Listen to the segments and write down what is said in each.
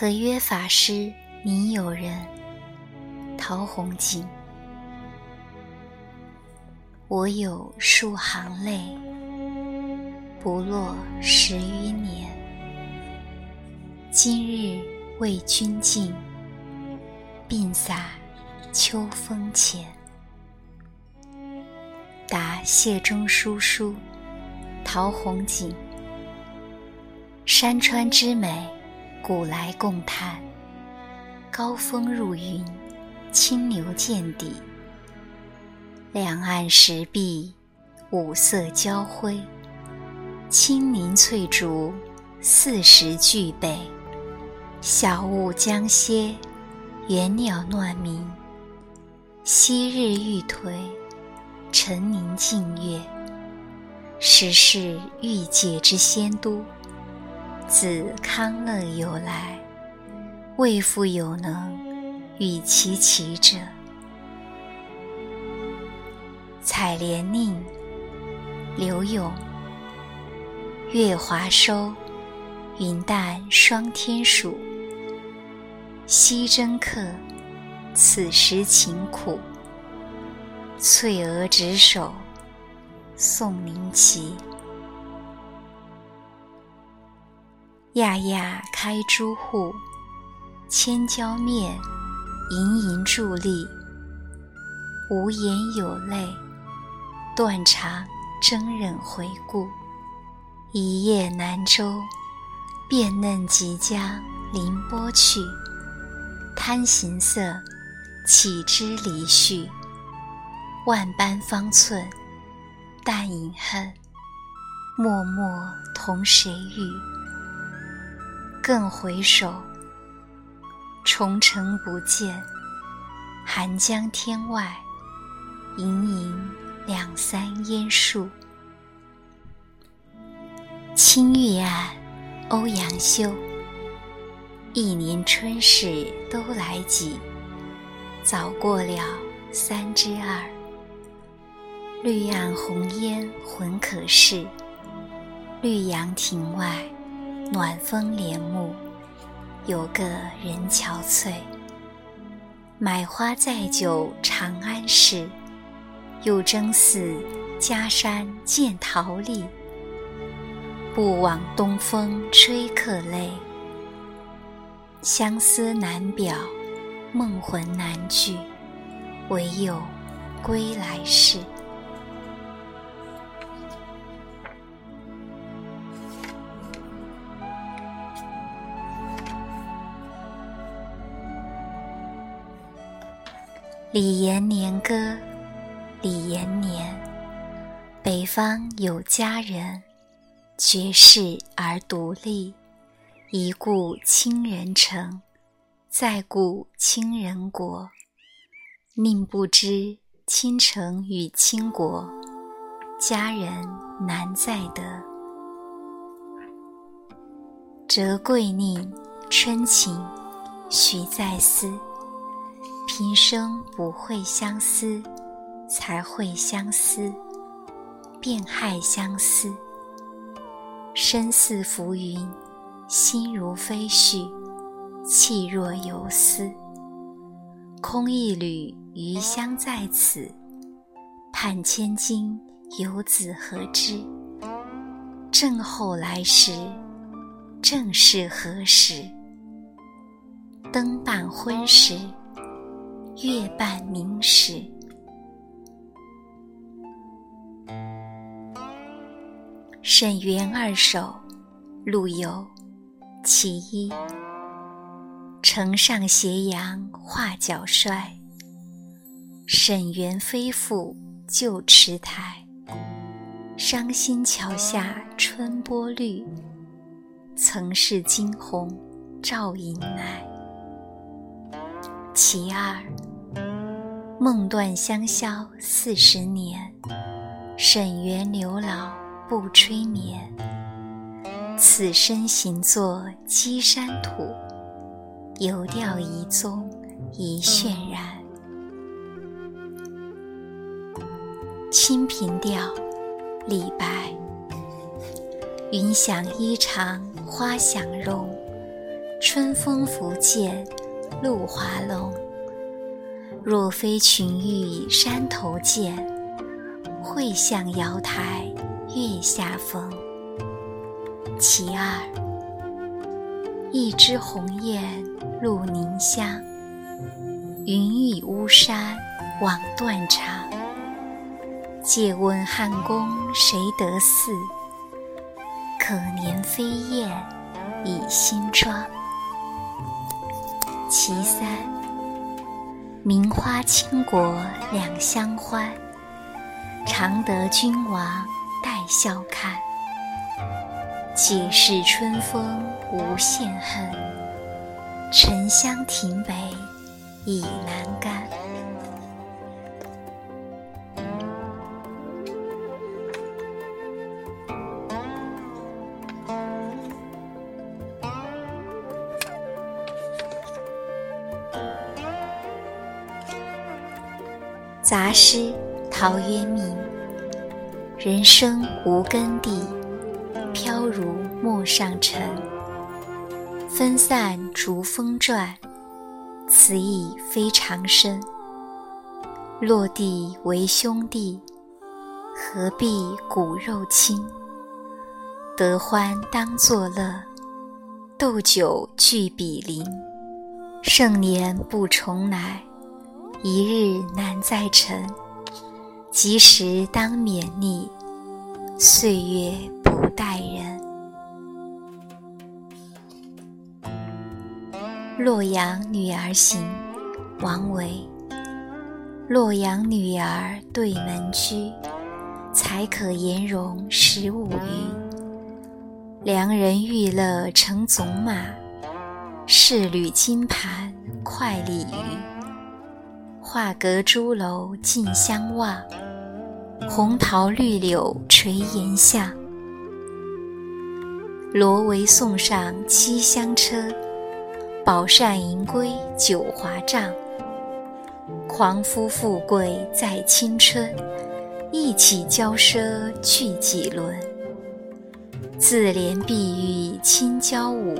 合约法师名友人，陶弘景。我有数行泪，不落十余年。今日为君尽，鬓洒秋风前。答谢中书书，陶弘景。山川之美。古来共叹，高峰入云，清流见底。两岸石壁，五色交辉。青林翠竹，四时俱备。晓雾将歇，猿鸟乱鸣。昔日玉颓，沉宁静月。实是欲界之仙都。自康乐有来，未复有能与其齐者。采莲令，柳永。月华收，云淡霜天暑。西征客，此时勤苦。翠娥执手，送灵旗。亚亚开朱户，千娇面，盈盈伫立。无言有泪，断肠争忍回顾。一叶南舟，变嫩即将凌波去。贪形色，岂知离绪？万般方寸，淡饮恨。脉脉同谁语？更回首，重城不见。寒江天外，盈盈两三烟树。青玉案，欧阳修。一年春事都来及，早过了三之二。绿岸红烟浑可视，绿杨亭外。暖风帘幕，有个人憔悴。买花载酒长安市，又争似家山见桃李。不枉东风吹客泪，相思难表，梦魂难聚，唯有归来世。李延年歌，李延年。北方有佳人，绝世而独立。一顾倾人城，再顾倾人国。宁不知倾城与倾国，佳人难再得。折桂宁，春情须在思。平生不会相思，才会相思，便害相思。身似浮云，心如飞絮，气若游丝。空一缕余香在此，盼千金游子何之？正后来时，正是何时？灯半昏时。月半明时，沈园二首，陆游，其一。城上斜阳画角衰，沈园非复旧池台。伤心桥下春波绿，曾是惊鸿照影来。其二。梦断香消四十年，沈园柳老不吹眠。此身行作稽山土，游钓遗踪一渲然。《清平调》李白。云想衣裳花想容，春风拂槛露华浓。若非群玉山头见，会向瑶台月下逢。其二，一枝红艳露凝香，云雨巫山枉断肠。借问汉宫谁得似？可怜飞燕倚新妆。其三，名花倾国两相欢，常得君王带笑看。解释春风无限恨，沉香亭北倚阑干。杂诗，陶渊明。人生无根蒂，飘如陌上尘。分散逐风转，此意非常深。落地为兄弟，何必骨肉亲？得欢当作乐，斗酒俱比邻。盛年不重来。一日难再晨，及时当勉励，岁月不待人。洛阳女儿行，王维。洛阳女儿对门居，才可颜容十五余。良人玉勒乘总马，仕履金盘快鲤鱼。画阁朱楼尽相望，红桃绿柳垂檐下。罗帷送上七香车，宝扇银归九华帐。狂夫富贵在青春，一起骄奢去几轮？自怜碧玉清娇舞，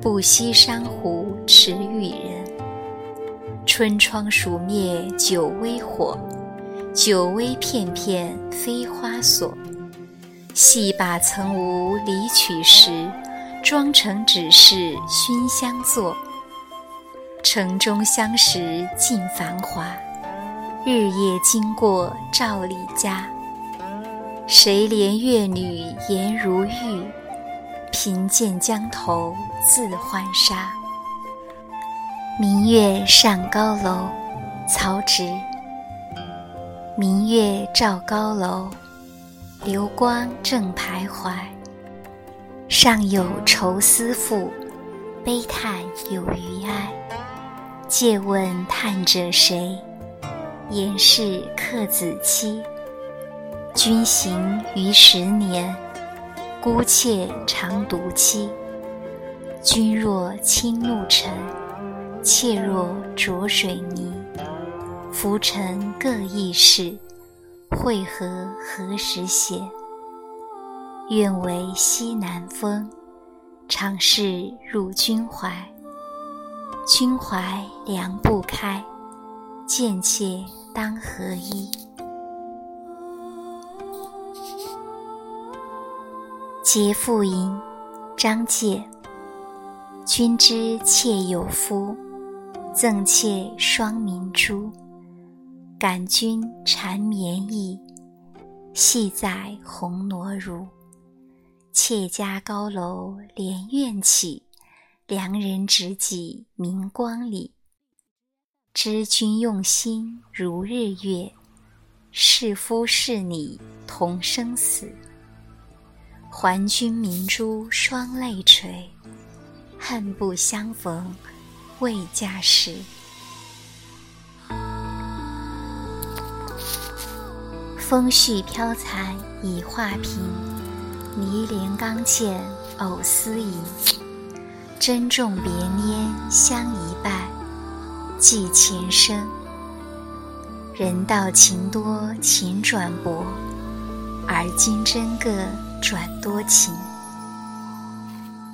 不惜珊瑚持玉人。春窗熟灭酒微火，酒微片片飞花锁。戏把曾无离曲时，妆成只是熏香作。城中相识尽繁华，日夜经过赵李家。谁怜越女颜如玉？贫贱江头自浣纱。明月上高楼，曹植。明月照高楼，流光正徘徊。上有愁思妇，悲叹有余哀。借问叹者谁？言是客子期。君行于十年，孤妾常独栖。君若轻露尘。妾若浊水泥，浮沉各异事，会合何时写？愿为西南风，长逝入君怀。君怀凉不开，贱妾当何依？《结妇吟》张介。君知妾有夫。赠妾双明珠，感君缠绵意，系在红罗襦。妾家高楼连苑起，良人执戟明光里。知君用心如日月，是夫是女同生死。还君明珠双泪垂，恨不相逢。未嫁时，风絮飘残已画屏，迷帘刚嵌藕丝影。珍重别拈香一半，寄前生。人道情多情转薄，而今真个转多情。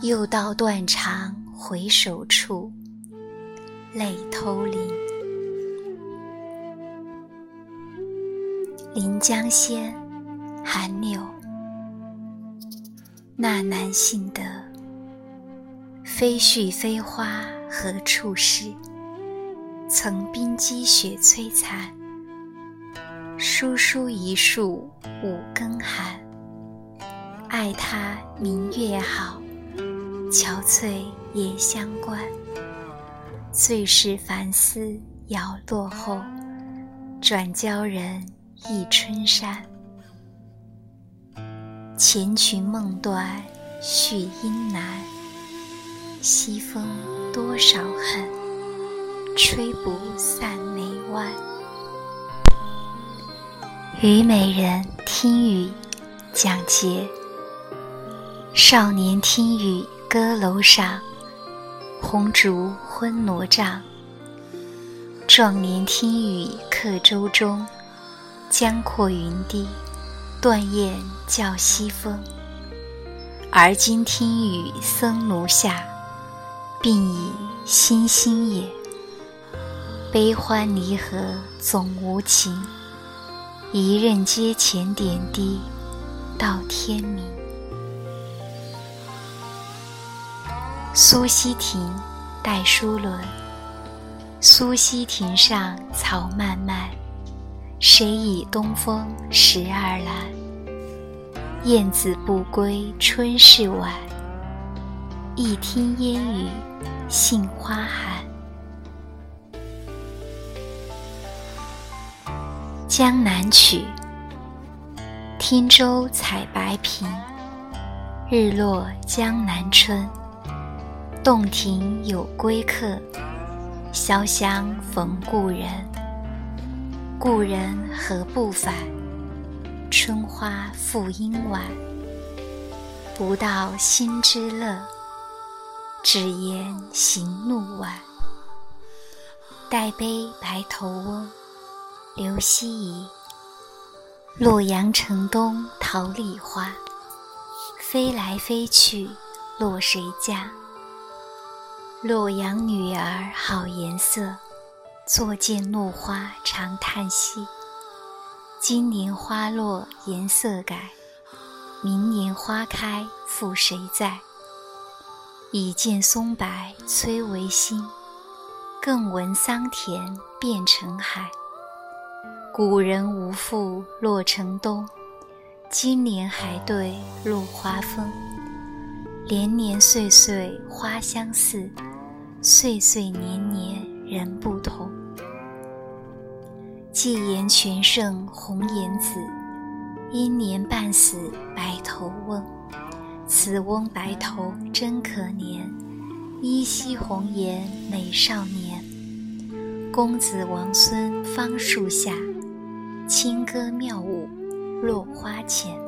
又到断肠。回首处，泪偷零。临江仙，寒柳。那难信得，飞絮飞花何处是？层冰积雪摧残，疏疏一树五更寒。爱他明月好，憔悴也相关。最是凡思摇落后，转教人忆春山。前裙梦断续音难，西风多少恨，吹不散眉弯。虞美人听雨，讲节。少年听雨歌楼上，红烛昏罗帐；壮年听雨客舟中，江阔云低，断雁叫西风。而今听雨僧庐下，鬓已星星也。悲欢离合总无情，一任阶前点滴，到天明。苏溪亭，戴叔伦。苏溪亭上草漫漫，谁以东风十二阑？燕子不归春事晚，一听烟雨杏花寒。江南曲。汀洲采白苹，日落江南春。洞庭有归客，潇湘逢故人。故人何不返？春花复应晚。不道心之乐，只言行路晚。待杯白头翁，刘希夷。洛阳城东桃李花，飞来飞去落谁家？洛阳女儿好颜色，坐见落花常叹息。今年花落颜色改，明年花开复谁在？已见松柏摧为新，更闻桑田变成海。古人无复洛城东，今年还对落花风。年年岁岁花相似。岁岁年年人不同。既言全胜红颜子，因年半死白头翁。此翁白头真可怜，依稀红颜美少年。公子王孙芳树下，清歌妙舞落花前。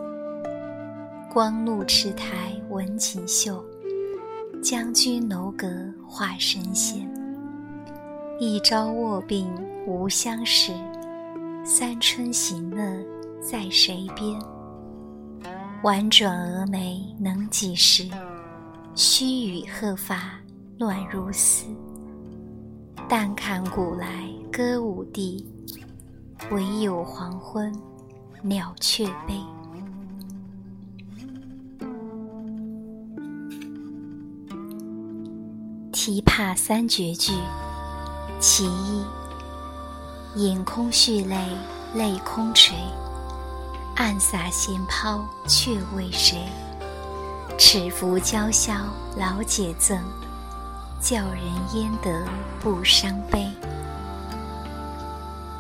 光禄池台文锦绣。将军楼阁画神仙，一朝卧病无相识，三春行乐在谁边？婉转蛾眉能几时？须臾鹤发乱如丝。但看古来歌舞地，唯有黄昏鸟雀悲。琵琶三绝句，其一。引空蓄泪，泪空垂。暗洒闲抛却为谁？尺幅娇绡老解赠，教人焉得不伤悲？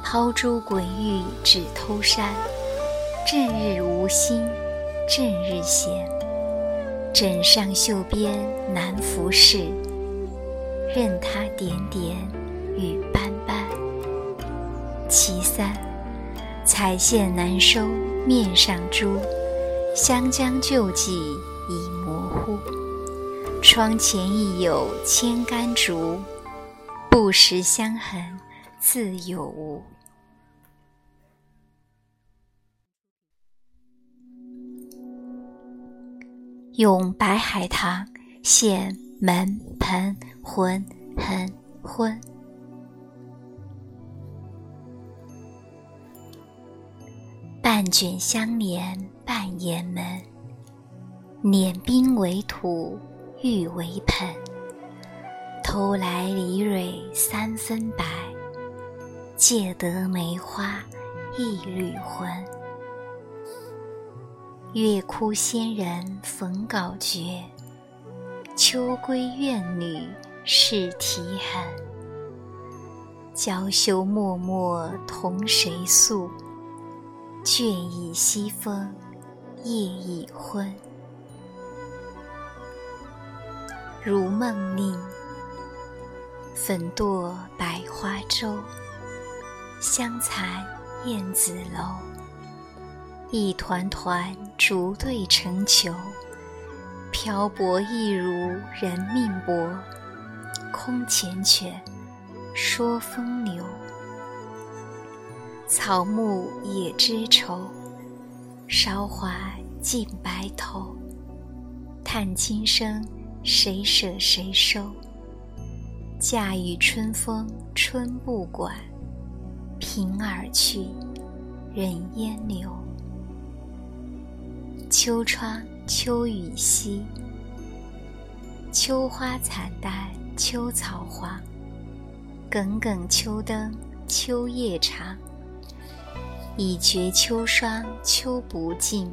抛珠滚玉只偷山，正日无心正日闲。枕上绣边难拂拭。任他点点雨斑斑。其三，彩线难收面上珠，湘江旧迹已模糊。窗前亦有千竿竹，不识香痕自有无。咏白海棠，现门盆浑痕昏。半卷香帘半掩门，碾冰为土，玉为盆。偷来梨蕊三分白，借得梅花一缕魂。月窟仙人逢稿绝，秋闺怨女试啼痕。娇羞脉脉同谁诉？倦倚西风，夜已昏。如梦令。粉堕百花洲，香残燕子楼。一团团逐对成球，漂泊亦如人命薄。空缱绻，说风流。草木也知愁，韶华尽白头。叹今生，谁舍谁收？驾驭春风春不管，凭而去，任烟流。秋窗秋雨晞，秋花惨淡秋草黄。耿耿秋灯秋夜长，已觉秋霜秋不尽，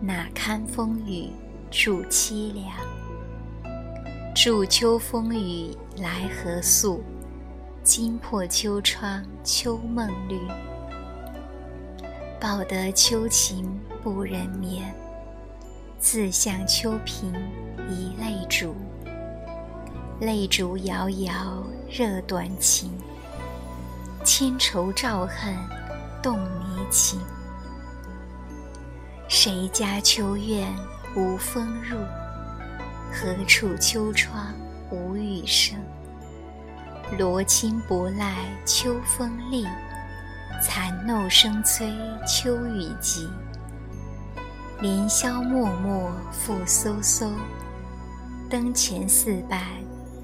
哪堪风雨助凄凉？祝秋风雨来何速？惊破秋窗秋梦绿。报得秋情不忍眠，自向秋屏一泪烛。泪烛遥遥热短情，千愁照恨动离情。谁家秋院无风入？何处秋窗无雨声？罗衾薄赖秋风厉，残漏声催秋雨急。林萧默默复飕飕，灯前四半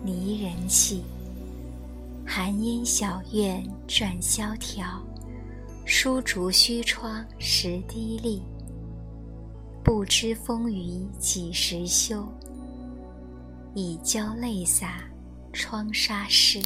离人泣。寒烟小院转萧条，疏竹虚窗时滴沥。不知风雨几时休？已交泪洒窗纱湿。